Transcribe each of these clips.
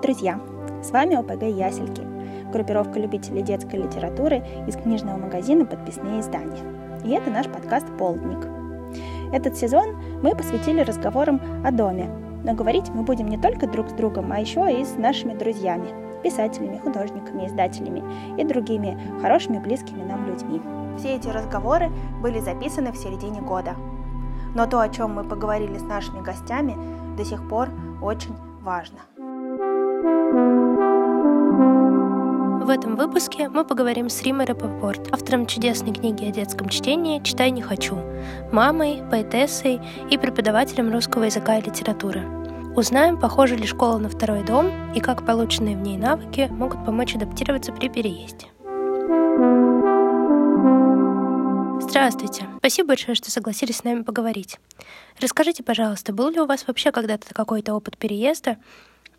Привет, друзья! С вами ОПГ «Ясельки» – группировка любителей детской литературы из книжного магазина «Подписные издания». И это наш подкаст «Полдник». Этот сезон мы посвятили разговорам о доме, но говорить мы будем не только друг с другом, а еще и с нашими друзьями, писателями, художниками, издателями и другими хорошими, близкими нам людьми. Все эти разговоры были записаны в середине года. Но то, о чем мы поговорили с нашими гостями, до сих пор очень важно. В этом выпуске мы поговорим с Римой Рапопорт, автором чудесной книги о детском чтении «Читай не хочу», мамой, поэтессой и преподавателем русского языка и литературы. Узнаем, похожа ли школа на второй дом и как полученные в ней навыки могут помочь адаптироваться при переезде. Здравствуйте. Спасибо большое, что согласились с нами поговорить. Расскажите, пожалуйста, был ли у вас вообще когда-то какой-то опыт переезда,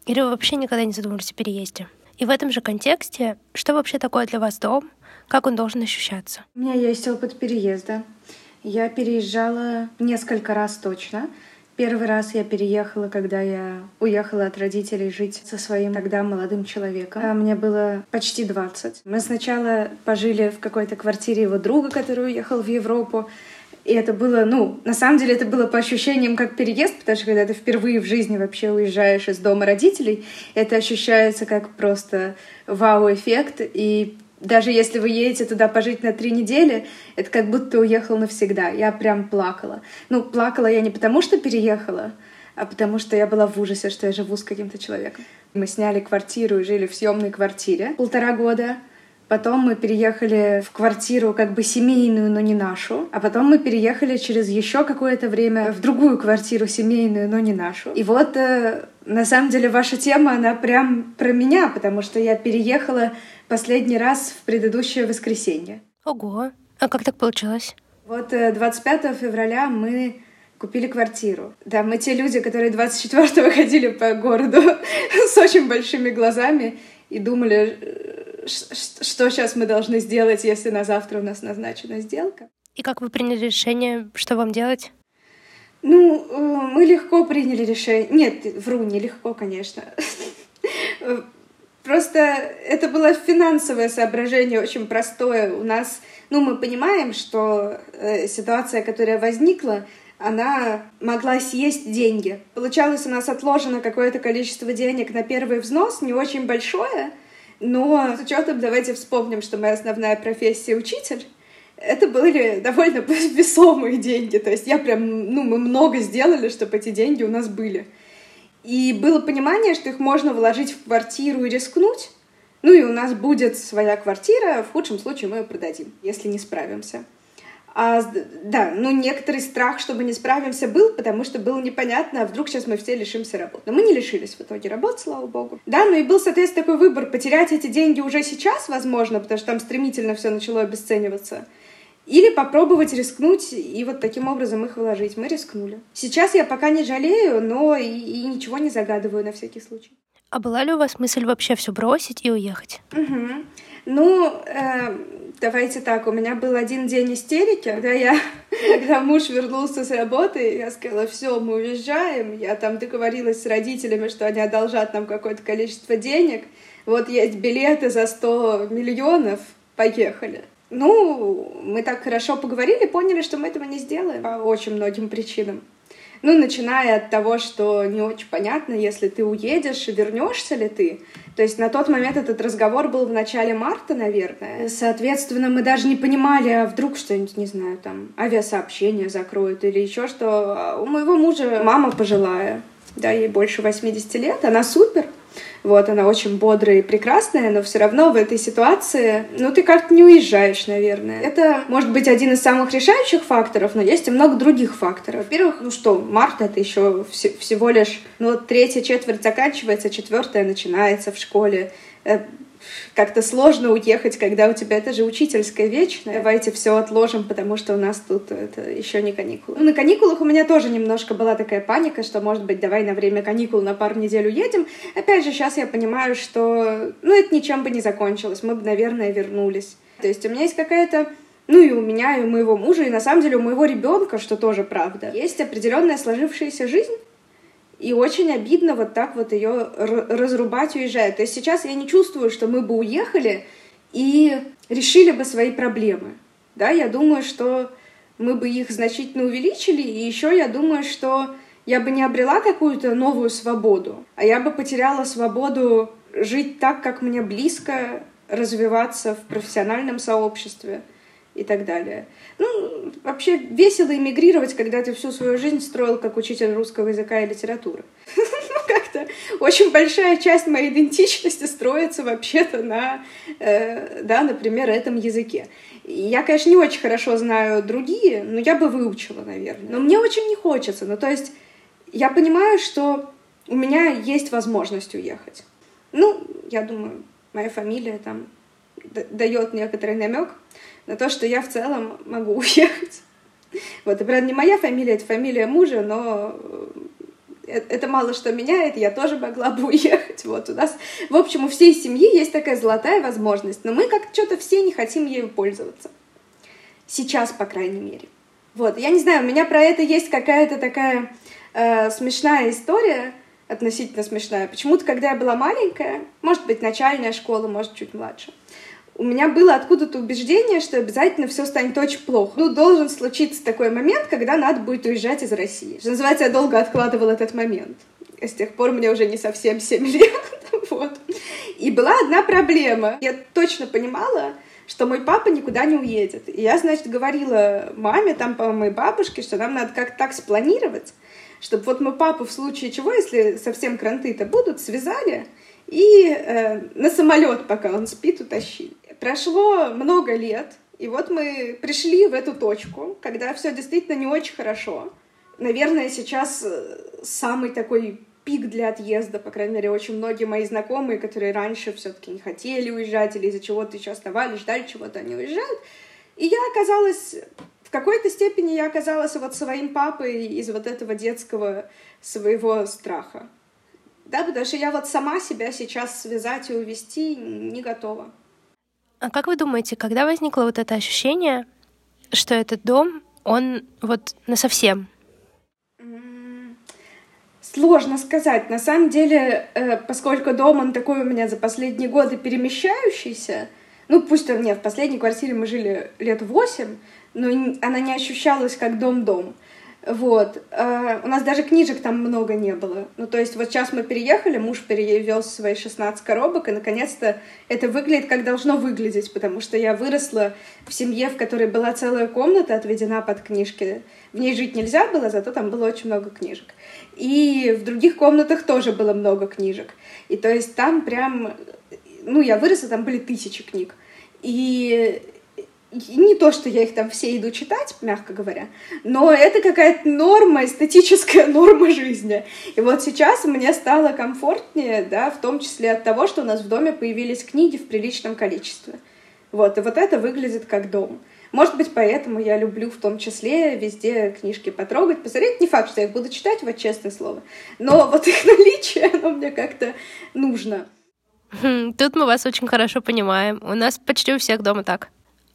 или вы вообще никогда не задумывались о переезде? И в этом же контексте, что вообще такое для вас дом, как он должен ощущаться? У меня есть опыт переезда. Я переезжала несколько раз точно. Первый раз я переехала, когда я уехала от родителей жить со своим тогда молодым человеком. А мне было почти 20. Мы сначала пожили в какой-то квартире его друга, который уехал в Европу. И это было, ну, на самом деле это было по ощущениям как переезд, потому что когда ты впервые в жизни вообще уезжаешь из дома родителей, это ощущается как просто вау-эффект. И даже если вы едете туда пожить на три недели, это как будто уехал навсегда. Я прям плакала. Ну, плакала я не потому, что переехала, а потому что я была в ужасе, что я живу с каким-то человеком. Мы сняли квартиру и жили в съемной квартире полтора года. Потом мы переехали в квартиру как бы семейную, но не нашу. А потом мы переехали через еще какое-то время в другую квартиру семейную, но не нашу. И вот э, на самом деле ваша тема, она прям про меня, потому что я переехала последний раз в предыдущее воскресенье. Ого! А как так получилось? Вот 25 э, февраля мы купили квартиру. Да, мы те люди, которые 24-го ходили по городу с очень большими глазами и думали, э, что сейчас мы должны сделать, если на завтра у нас назначена сделка. И как вы приняли решение, что вам делать? Ну, э, мы легко приняли решение. Нет, вру, не легко, конечно. Просто это было финансовое соображение очень простое. У нас, ну, мы понимаем, что э, ситуация, которая возникла, она могла съесть деньги. Получалось, у нас отложено какое-то количество денег на первый взнос, не очень большое, но с учетом, давайте вспомним, что моя основная профессия учитель, это были довольно весомые деньги. То есть я прям, ну, мы много сделали, чтобы эти деньги у нас были. И было понимание, что их можно вложить в квартиру и рискнуть. Ну и у нас будет своя квартира, в худшем случае мы ее продадим, если не справимся. А, да, ну некоторый страх, чтобы не справимся, был, потому что было непонятно, а вдруг сейчас мы все лишимся работы. Но мы не лишились в итоге работы, слава богу. Да, ну и был, соответственно, такой выбор, потерять эти деньги уже сейчас, возможно, потому что там стремительно все начало обесцениваться, или попробовать рискнуть и вот таким образом их вложить. Мы рискнули. Сейчас я пока не жалею, но и, и ничего не загадываю на всякий случай. А была ли у вас мысль вообще все бросить и уехать? Угу. Ну, э, давайте так, у меня был один день истерики, когда я, когда муж вернулся с работы, я сказала, все, мы уезжаем. Я там договорилась с родителями, что они одолжат нам какое-то количество денег. Вот есть билеты за 100 миллионов, поехали. Ну, мы так хорошо поговорили, поняли, что мы этого не сделаем по очень многим причинам. Ну, начиная от того, что не очень понятно, если ты уедешь, вернешься ли ты. То есть на тот момент этот разговор был в начале марта, наверное. Соответственно, мы даже не понимали, а вдруг что-нибудь, не знаю, там, авиасообщение закроют или еще что. У моего мужа мама пожилая, да, ей больше 80 лет, она супер, вот, она очень бодрая и прекрасная, но все равно в этой ситуации, ну, ты как-то не уезжаешь, наверное. Это может быть один из самых решающих факторов, но есть и много других факторов. Во-первых, ну что, март это еще вс- всего лишь, ну, третья четверть заканчивается, четвертая начинается в школе э, как-то сложно уехать, когда у тебя это же учительская вечная. Давайте все отложим, потому что у нас тут это еще не каникулы. Ну, на каникулах у меня тоже немножко была такая паника, что, может быть, давай на время каникул на пару недель уедем. Опять же, сейчас я понимаю, что, ну, это ничем бы не закончилось. Мы бы, наверное, вернулись. То есть у меня есть какая-то ну и у меня, и у моего мужа, и на самом деле у моего ребенка, что тоже правда. Есть определенная сложившаяся жизнь, И очень обидно вот так вот ее разрубать, уезжая. То есть сейчас я не чувствую, что мы бы уехали и решили бы свои проблемы. Да, я думаю, что мы бы их значительно увеличили, и еще я думаю, что я бы не обрела какую-то новую свободу, а я бы потеряла свободу жить так, как мне близко, развиваться в профессиональном сообществе и так далее. Ну, вообще весело эмигрировать, когда ты всю свою жизнь строил как учитель русского языка и литературы. Ну, как-то очень большая часть моей идентичности строится вообще-то на, э, да, например, этом языке. Я, конечно, не очень хорошо знаю другие, но я бы выучила, наверное. Но мне очень не хочется. Ну, то есть я понимаю, что у меня есть возможность уехать. Ну, я думаю, моя фамилия там дает некоторый намек на то, что я в целом могу уехать. Вот, и, правда, не моя фамилия, это фамилия мужа, но э, это мало что меняет, я тоже могла бы уехать. Вот у нас, в общем, у всей семьи есть такая золотая возможность, но мы как что-то все не хотим ею пользоваться. Сейчас, по крайней мере. Вот, я не знаю, у меня про это есть какая-то такая э, смешная история, относительно смешная. Почему-то, когда я была маленькая, может быть, начальная школа, может, чуть младше, у меня было откуда-то убеждение, что обязательно все станет очень плохо. Ну, должен случиться такой момент, когда надо будет уезжать из России. Что называется, я долго откладывала этот момент. И с тех пор мне уже не совсем 7 лет. вот. И была одна проблема. Я точно понимала, что мой папа никуда не уедет. И я, значит, говорила маме, там, по моей бабушке, что нам надо как-то так спланировать, чтобы вот мы папу в случае чего, если совсем кранты-то будут, связали и э, на самолет, пока он спит, утащили. Прошло много лет, и вот мы пришли в эту точку, когда все действительно не очень хорошо. Наверное, сейчас э, самый такой пик для отъезда, по крайней мере, очень многие мои знакомые, которые раньше все-таки не хотели уезжать или из-за чего-то еще оставались, ждали чего-то, они уезжают. И я оказалась в какой-то степени я оказалась вот своим папой из вот этого детского своего страха. Да, потому что я вот сама себя сейчас связать и увести не готова. А как вы думаете, когда возникло вот это ощущение, что этот дом, он вот на совсем? Сложно сказать. На самом деле, э, поскольку дом, он такой у меня за последние годы перемещающийся, ну, пусть он нет, в последней квартире мы жили лет восемь, но она не ощущалась как дом-дом. Вот. Uh, у нас даже книжек там много не было. Ну, то есть вот сейчас мы переехали, муж перевез свои 16 коробок, и наконец-то это выглядит, как должно выглядеть, потому что я выросла в семье, в которой была целая комната отведена под книжки. В ней жить нельзя было, зато там было очень много книжек. И в других комнатах тоже было много книжек. И то есть там прям... Ну, я выросла, там были тысячи книг. И не то, что я их там все иду читать, мягко говоря, но это какая-то норма, эстетическая норма жизни. И вот сейчас мне стало комфортнее, да, в том числе от того, что у нас в доме появились книги в приличном количестве. Вот, и вот это выглядит как дом. Может быть, поэтому я люблю в том числе везде книжки потрогать, посмотреть. Не факт, что я их буду читать, вот честное слово. Но вот их наличие, оно мне как-то нужно. Хм, тут мы вас очень хорошо понимаем. У нас почти у всех дома так.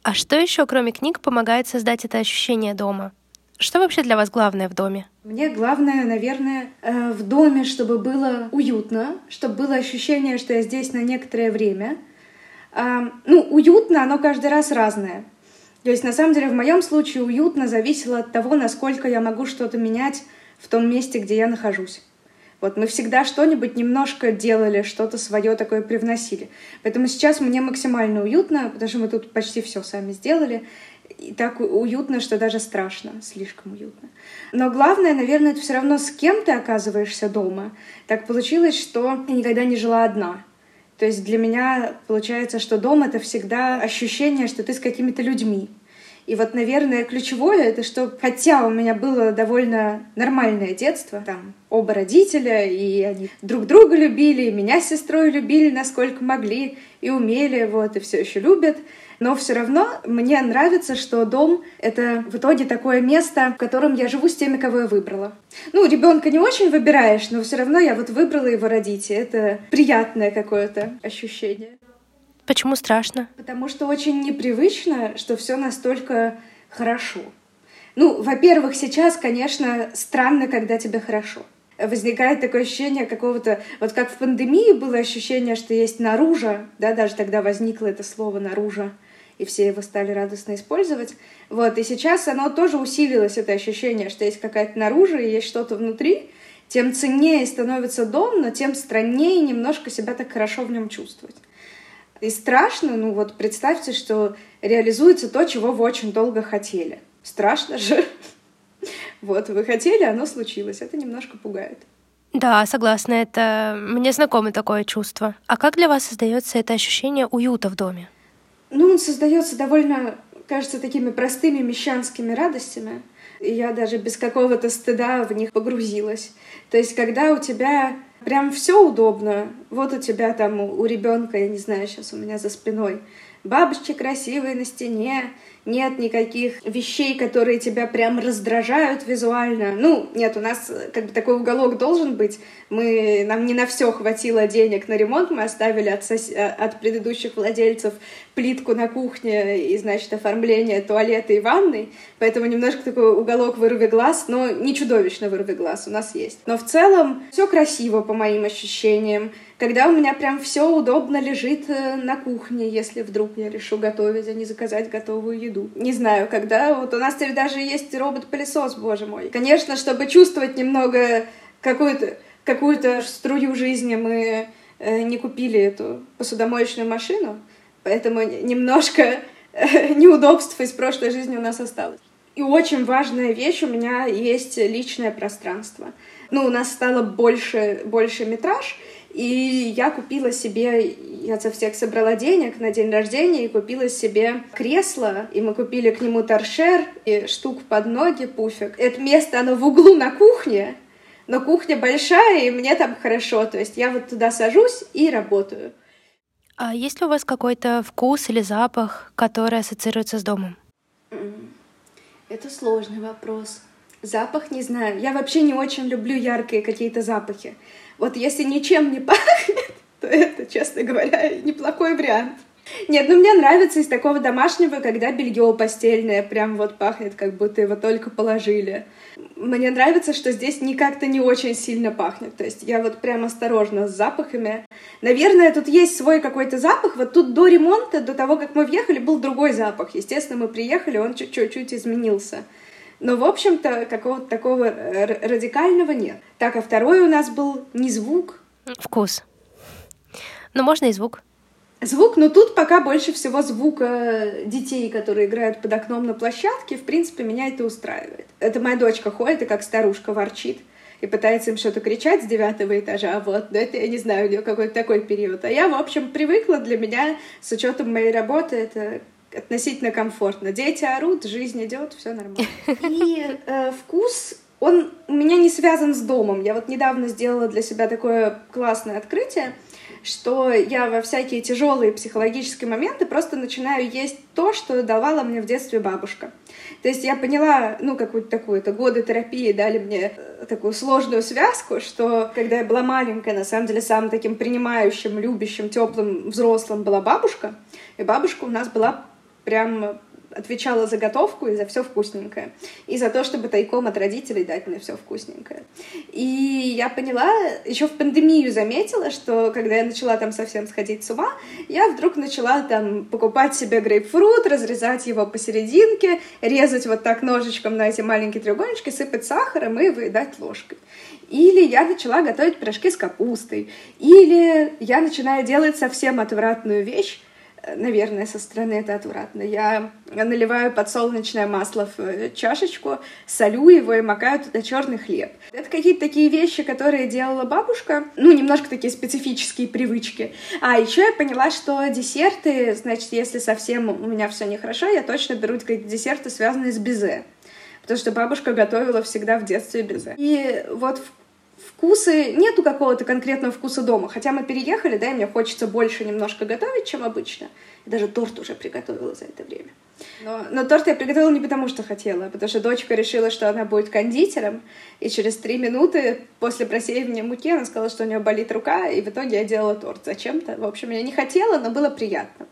А что еще, кроме книг, помогает создать это ощущение дома? Что вообще для вас главное в доме? Мне главное, наверное, э, в доме, чтобы было уютно, чтобы было ощущение, что я здесь на некоторое время. Ну, уютно, оно каждый раз разное. То есть, на самом деле, в моем случае уютно зависело от того, насколько я могу что-то менять в том месте, где я нахожусь. Вот мы всегда что-нибудь немножко делали, что-то свое такое привносили. Поэтому сейчас мне максимально уютно, потому что мы тут почти все сами сделали. И так уютно, что даже страшно, слишком уютно. Но главное, наверное, это все равно с кем ты оказываешься дома. Так получилось, что я никогда не жила одна. То есть для меня получается, что дом — это всегда ощущение, что ты с какими-то людьми. И вот, наверное, ключевое это, что хотя у меня было довольно нормальное детство, там оба родителя, и они друг друга любили, и меня с сестрой любили, насколько могли, и умели, вот, и все еще любят. Но все равно мне нравится, что дом — это в итоге такое место, в котором я живу с теми, кого я выбрала. Ну, ребенка не очень выбираешь, но все равно я вот выбрала его родить. Это приятное какое-то ощущение. Почему страшно? Потому что очень непривычно, что все настолько хорошо. Ну, во-первых, сейчас, конечно, странно, когда тебе хорошо. возникает такое ощущение какого-то, вот как в пандемии было ощущение, что есть наружа, да, даже тогда возникло это слово наружа, и все его стали радостно использовать. Вот, и сейчас оно тоже усилилось, это ощущение, что есть какая-то наружа и есть что-то внутри, тем ценнее становится дом, но тем страннее немножко себя так хорошо в нем чувствовать. И страшно, ну вот представьте, что реализуется то, чего вы очень долго хотели. Страшно же. Вот, вы хотели, оно случилось. Это немножко пугает. Да, согласна, это мне знакомо такое чувство. А как для вас создается это ощущение уюта в доме? Ну, он создается довольно, кажется, такими простыми мещанскими радостями. И я даже без какого-то стыда в них погрузилась. То есть, когда у тебя прям все удобно, вот у тебя там у ребенка, я не знаю, сейчас у меня за спиной, бабочки красивые на стене, нет никаких вещей, которые тебя прям раздражают визуально. Ну, нет, у нас э, как бы такой уголок должен быть. Мы, нам не на все хватило денег на ремонт, мы оставили от, сос... Э, от предыдущих владельцев плитку на кухне и, значит, оформление туалета и ванной, поэтому немножко такой уголок вырви глаз, но не чудовищно вырви глаз у нас есть. Но в целом все красиво, по моим ощущениям когда у меня прям все удобно лежит э, на кухне, если вдруг я решу готовить, а не заказать готовую еду. Не знаю, когда вот у нас теперь даже есть робот-пылесос, боже мой. Конечно, чтобы чувствовать немного какую-то какую-то струю жизни, мы э, не купили эту посудомоечную машину, поэтому немножко э, неудобств из прошлой жизни у нас осталось. И очень важная вещь, у меня есть личное пространство. Ну, у нас стало больше, больше метраж, и я купила себе, я со всех собрала денег на день рождения и купила себе кресло, и мы купили к нему торшер и штук под ноги, пуфик. Это место, оно в углу на кухне, но кухня большая, и мне там хорошо. То есть я вот туда сажусь и работаю. А есть ли у вас какой-то вкус или запах, который ассоциируется с домом? Это сложный вопрос. Запах не знаю. Я вообще не очень люблю яркие какие-то запахи. Вот если ничем не пахнет, то это, честно говоря, неплохой вариант. Нет, ну мне нравится из такого домашнего, когда белье постельное прям вот пахнет, как будто его только положили. Мне нравится, что здесь никак-то не очень сильно пахнет. То есть я вот прям осторожна с запахами. Наверное, тут есть свой какой-то запах. Вот тут до ремонта, до того, как мы въехали, был другой запах. Естественно, мы приехали, он чуть-чуть изменился. Но, в общем-то, какого-то такого радикального нет. Так, а второй у нас был не звук. Вкус. Но можно и звук. Звук, но тут пока больше всего звука детей, которые играют под окном на площадке. В принципе, меня это устраивает. Это моя дочка ходит и как старушка ворчит и пытается им что-то кричать с девятого этажа, вот, но это, я не знаю, у нее какой-то такой период. А я, в общем, привыкла, для меня, с учетом моей работы, это относительно комфортно. Дети орут, жизнь идет, все нормально. И э, вкус он у меня не связан с домом. Я вот недавно сделала для себя такое классное открытие, что я во всякие тяжелые психологические моменты просто начинаю есть то, что давала мне в детстве бабушка. То есть я поняла, ну, какую-то такую, это годы терапии дали мне э, такую сложную связку, что когда я была маленькая, на самом деле самым таким принимающим, любящим, теплым взрослым была бабушка, и бабушка у нас была прям отвечала за готовку и за все вкусненькое. И за то, чтобы тайком от родителей дать мне все вкусненькое. И я поняла, еще в пандемию заметила, что когда я начала там совсем сходить с ума, я вдруг начала там покупать себе грейпфрут, разрезать его посерединке, резать вот так ножичком на эти маленькие треугольнички, сыпать сахаром и выедать ложкой. Или я начала готовить пирожки с капустой. Или я начинаю делать совсем отвратную вещь, наверное, со стороны это отвратно. Я наливаю подсолнечное масло в э, чашечку, солю его и макаю туда черный хлеб. Это какие-то такие вещи, которые делала бабушка, ну, немножко такие специфические привычки. А еще я поняла, что десерты, значит, если совсем у меня все нехорошо, я точно беру какие-то десерты, связанные с безе. Потому что бабушка готовила всегда в детстве безе. И вот в вкусы, нету какого-то конкретного вкуса дома. Хотя мы переехали, да, и мне хочется больше немножко готовить, чем обычно. И даже торт уже приготовила за это время. Но, но торт я приготовила не потому, что хотела, а потому что дочка решила, что она будет кондитером, и через три минуты после просеивания муки она сказала, что у нее болит рука, и в итоге я делала торт зачем-то. В общем, я не хотела, но было приятно.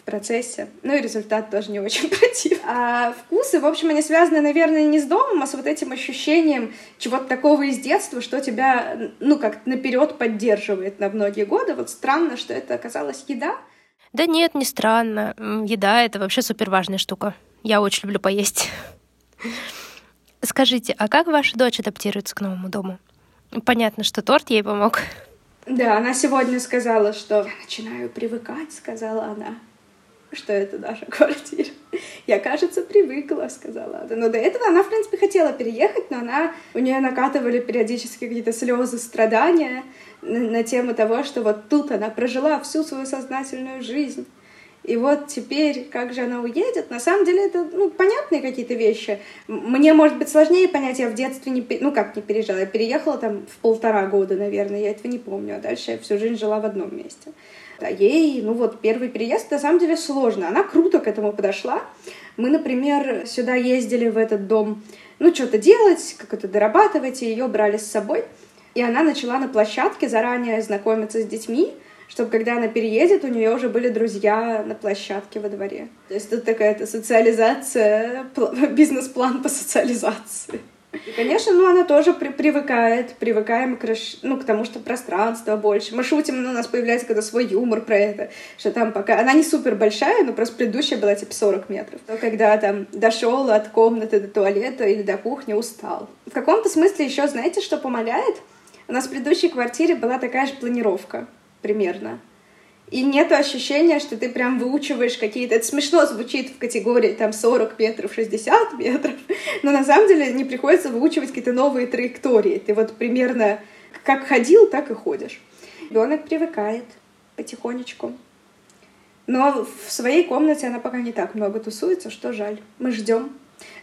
В процессе. Ну и результат тоже не очень противный. А вкусы, в общем, они связаны, наверное, не с домом, а с вот этим ощущением чего-то такого из детства, что тебя, ну, как наперед поддерживает на многие годы. Вот странно, что это оказалась еда. Да нет, не странно. Еда — это вообще супер важная штука. Я очень люблю поесть. Скажите, а как ваша дочь адаптируется к новому дому? Понятно, что торт ей помог. Да, она сегодня сказала, что я начинаю привыкать, сказала она, что это наша квартира. Я, кажется, привыкла, сказала она. Но до этого она, в принципе, хотела переехать, но она, у нее накатывали периодически какие-то слезы страдания на, на тему того, что вот тут она прожила всю свою сознательную жизнь и вот теперь, как же она уедет, на самом деле это ну, понятные какие-то вещи. Мне, может быть, сложнее понять, я в детстве не... Ну, как не переезжала, я переехала там в полтора года, наверное, я этого не помню, а дальше я всю жизнь жила в одном месте. А ей, ну вот, первый переезд, на самом деле, сложно. Она круто к этому подошла. Мы, например, сюда ездили в этот дом, ну, что-то делать, как-то дорабатывать, и ее брали с собой. И она начала на площадке заранее знакомиться с детьми, чтобы когда она переедет, у нее уже были друзья на площадке во дворе. То есть тут такая-то социализация, бизнес-план по социализации. И, конечно, ну, она тоже при привыкает, привыкаем к, ну, к тому, что пространство больше. Мы шутим, ну, у нас появляется когда свой юмор про это, что там пока... Она не супер большая, но просто предыдущая была типа 40 метров. То, когда там дошел от комнаты до туалета или до кухни, устал. В каком-то смысле еще, знаете, что помогает? У нас в предыдущей квартире была такая же планировка примерно. И нет ощущения, что ты прям выучиваешь какие-то... Это смешно звучит в категории там 40 метров, 60 метров, но на самом деле не приходится выучивать какие-то новые траектории. Ты вот примерно как ходил, так и ходишь. Ребенок привыкает потихонечку. Но в своей комнате она пока не так много тусуется, что жаль. Мы ждем.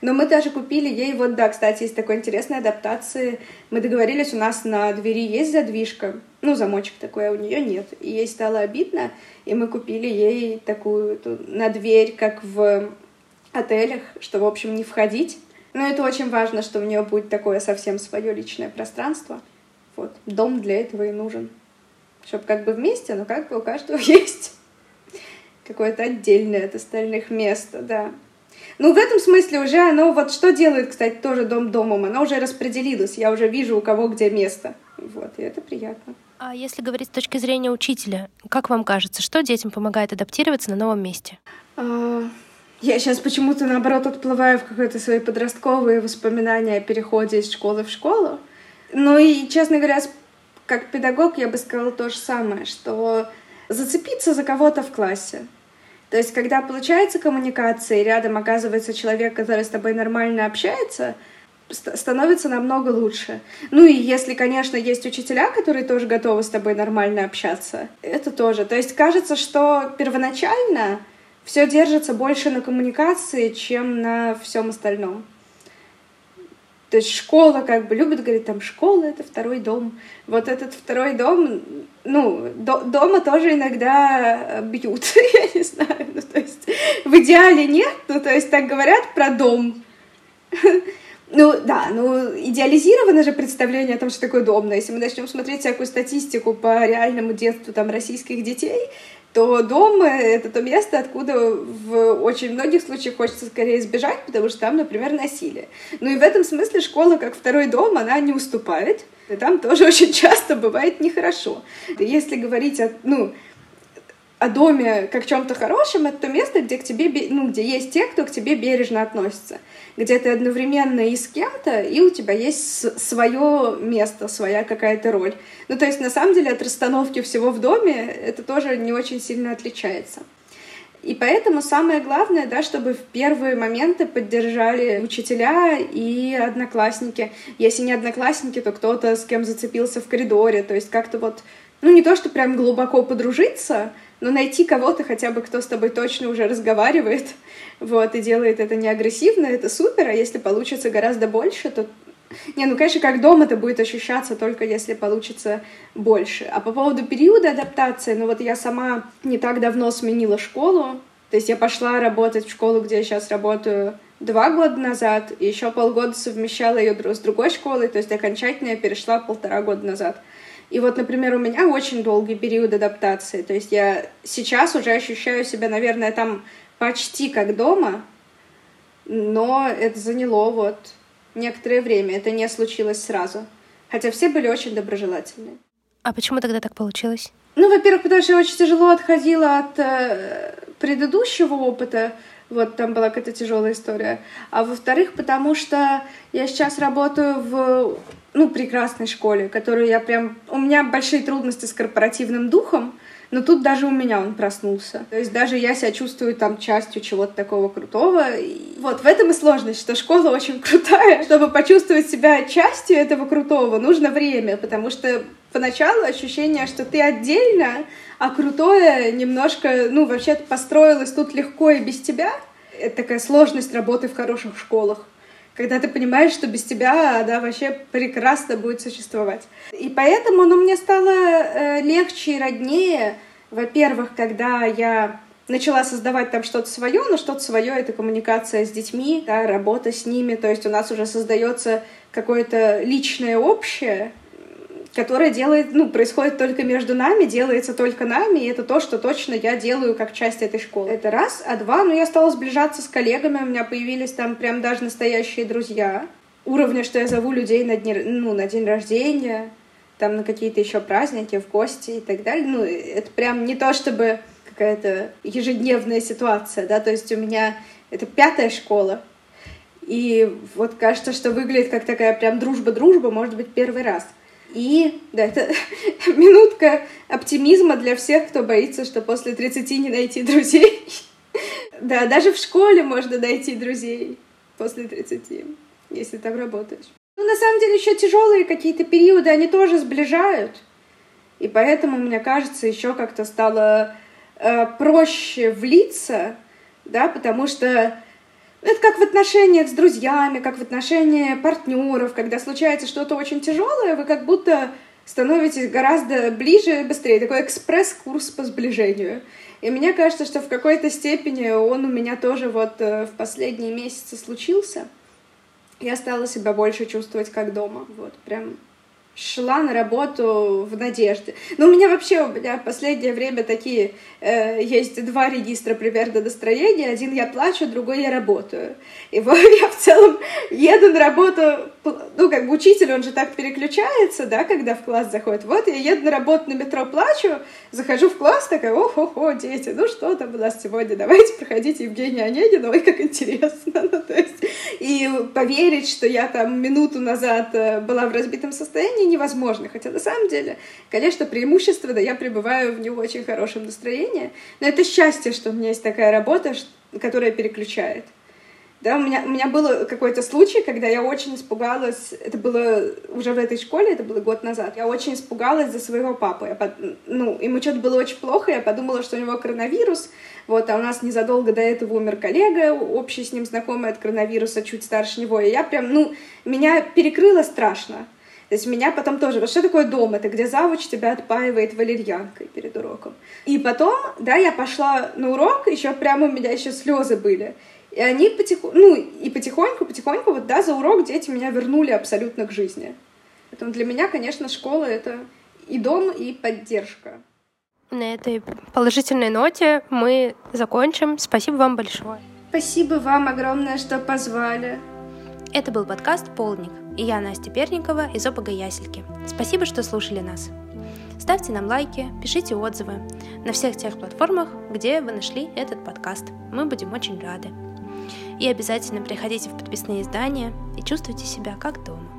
Но мы даже купили ей, вот да, кстати, есть такой интересной адаптации. Мы договорились, у нас на двери есть задвижка, ну, замочек такой, а у нее нет. И ей стало обидно, и мы купили ей такую ту, на дверь, как в отелях, что, в общем, не входить. Но это очень важно, что у нее будет такое совсем свое личное пространство. Вот, дом для этого и нужен. Чтобы как бы вместе, но как бы у каждого есть какое-то отдельное от остальных место, да. Ну, в этом смысле уже оно вот что делает, кстати, тоже дом домом. Оно уже распределилось. Я уже вижу, у кого где место. Вот, и это приятно. А если говорить с точки зрения учителя, как вам кажется, что детям помогает адаптироваться на новом месте? А, я сейчас почему-то, наоборот, отплываю в какие-то свои подростковые воспоминания о переходе из школы в школу. Ну и, честно говоря, как педагог я бы сказала то же самое, что зацепиться за кого-то в классе, то есть, когда получается коммуникация, и рядом оказывается человек, который с тобой нормально общается, становится намного лучше. Ну и если, конечно, есть учителя, которые тоже готовы с тобой нормально общаться, это тоже. То есть кажется, что первоначально все держится больше на коммуникации, чем на всем остальном. То есть школа как бы любит говорить, там, школа — это второй дом. Вот этот второй дом, ну, до, дома тоже иногда бьют, я не знаю. Ну, то есть в идеале нет, ну, то есть так говорят про дом. Ну, да, ну, идеализировано же представление о том, что такое дом. Но если мы начнем смотреть всякую статистику по реальному детству там российских детей, то дом — это то место, откуда в очень многих случаях хочется скорее избежать, потому что там, например, насилие. Ну и в этом смысле школа, как второй дом, она не уступает. И там тоже очень часто бывает нехорошо. Если говорить о, ну, о доме как чем-то хорошем, это то место, где к тебе, ну, где есть те, кто к тебе бережно относится, где ты одновременно и с кем-то, и у тебя есть свое место, своя какая-то роль. Ну, то есть, на самом деле, от расстановки всего в доме это тоже не очень сильно отличается. И поэтому самое главное, да, чтобы в первые моменты поддержали учителя и одноклассники. Если не одноклассники, то кто-то с кем зацепился в коридоре. То есть как-то вот, ну не то, что прям глубоко подружиться, но найти кого-то хотя бы, кто с тобой точно уже разговаривает, вот, и делает это не агрессивно, это супер, а если получится гораздо больше, то не, ну, конечно, как дом это будет ощущаться только если получится больше. А по поводу периода адаптации, ну вот я сама не так давно сменила школу, то есть я пошла работать в школу, где я сейчас работаю два года назад, и еще полгода совмещала ее с другой школой, то есть окончательно я перешла полтора года назад. И вот, например, у меня очень долгий период адаптации. То есть я сейчас уже ощущаю себя, наверное, там почти как дома, но это заняло вот некоторое время. Это не случилось сразу. Хотя все были очень доброжелательны. А почему тогда так получилось? Ну, во-первых, потому что я очень тяжело отходила от э, предыдущего опыта. Вот там была какая-то тяжелая история. А во-вторых, потому что я сейчас работаю в ну, прекрасной школе, которую я прям... У меня большие трудности с корпоративным духом, но тут даже у меня он проснулся. То есть даже я себя чувствую там частью чего-то такого крутого. И вот в этом и сложность, что школа очень крутая. Чтобы почувствовать себя частью этого крутого, нужно время, потому что поначалу ощущение, что ты отдельно, а крутое немножко, ну, вообще построилось тут легко и без тебя. Это такая сложность работы в хороших школах когда ты понимаешь, что без тебя она вообще прекрасно будет существовать. И поэтому ну, мне стало э, легче и роднее, во-первых, когда я начала создавать там что-то свое, но что-то свое это коммуникация с детьми, да, работа с ними, то есть у нас уже создается какое-то личное общее, которое делает, ну, происходит только между нами, делается только нами, и это то, что точно я делаю как часть этой школы. Это раз. А два, ну, я стала сближаться с коллегами, у меня появились там прям даже настоящие друзья. Уровня, что я зову людей на, дни, ну, на день рождения, там на какие-то еще праздники, в гости и так далее. Ну, это прям не то, чтобы какая-то ежедневная ситуация, да, то есть у меня это пятая школа, и вот кажется, что выглядит как такая прям дружба-дружба, может быть, первый раз. И, да, это минутка оптимизма для всех, кто боится, что после 30 не найти друзей. да, даже в школе можно найти друзей после 30, если там работаешь. Ну, на самом деле, еще тяжелые какие-то периоды, они тоже сближают. И поэтому, мне кажется, еще как-то стало э, проще влиться, да, потому что это как в отношениях с друзьями, как в отношении партнеров, когда случается что-то очень тяжелое, вы как будто становитесь гораздо ближе, быстрее. Такой экспресс-курс по сближению. И мне кажется, что в какой-то степени он у меня тоже вот э, в последние месяцы случился. Я стала себя больше чувствовать как дома. Вот, прям шла на работу в надежде. Ну, у меня вообще, у меня в последнее время такие, э, есть два регистра примерно настроения. Один я плачу, другой я работаю. И вот я в целом еду на работу, ну, как бы учитель, он же так переключается, да, когда в класс заходит. Вот я еду на работу на метро, плачу, захожу в класс, такая, ох-охо, дети, ну что там у нас сегодня, давайте проходите Евгения Онегина, ой, как интересно. ну, то есть, и поверить, что я там минуту назад э, была в разбитом состоянии, невозможно. Хотя на самом деле, конечно, преимущество, да, я пребываю в не очень хорошем настроении, но это счастье, что у меня есть такая работа, которая переключает. Да, у меня, у меня был какой-то случай, когда я очень испугалась, это было уже в этой школе, это было год назад, я очень испугалась за своего папы. Я под, ну, ему что-то было очень плохо, я подумала, что у него коронавирус, вот, а у нас незадолго до этого умер коллега, общий с ним знакомый от коронавируса, чуть старше него, и я прям, ну, меня перекрыло страшно. То есть меня потом тоже, вот что такое дом? Это где завуч тебя отпаивает валерьянкой перед уроком. И потом, да, я пошла на урок, еще прямо у меня еще слезы были. И они потихоньку, ну, и потихоньку, потихоньку, вот, да, за урок дети меня вернули абсолютно к жизни. Поэтому для меня, конечно, школа — это и дом, и поддержка. На этой положительной ноте мы закончим. Спасибо вам большое. Спасибо вам огромное, что позвали. Это был подкаст «Полдник» и я Настя Перникова из ОПГ Ясельки. Спасибо, что слушали нас. Ставьте нам лайки, пишите отзывы на всех тех платформах, где вы нашли этот подкаст. Мы будем очень рады. И обязательно приходите в подписные издания и чувствуйте себя как дома.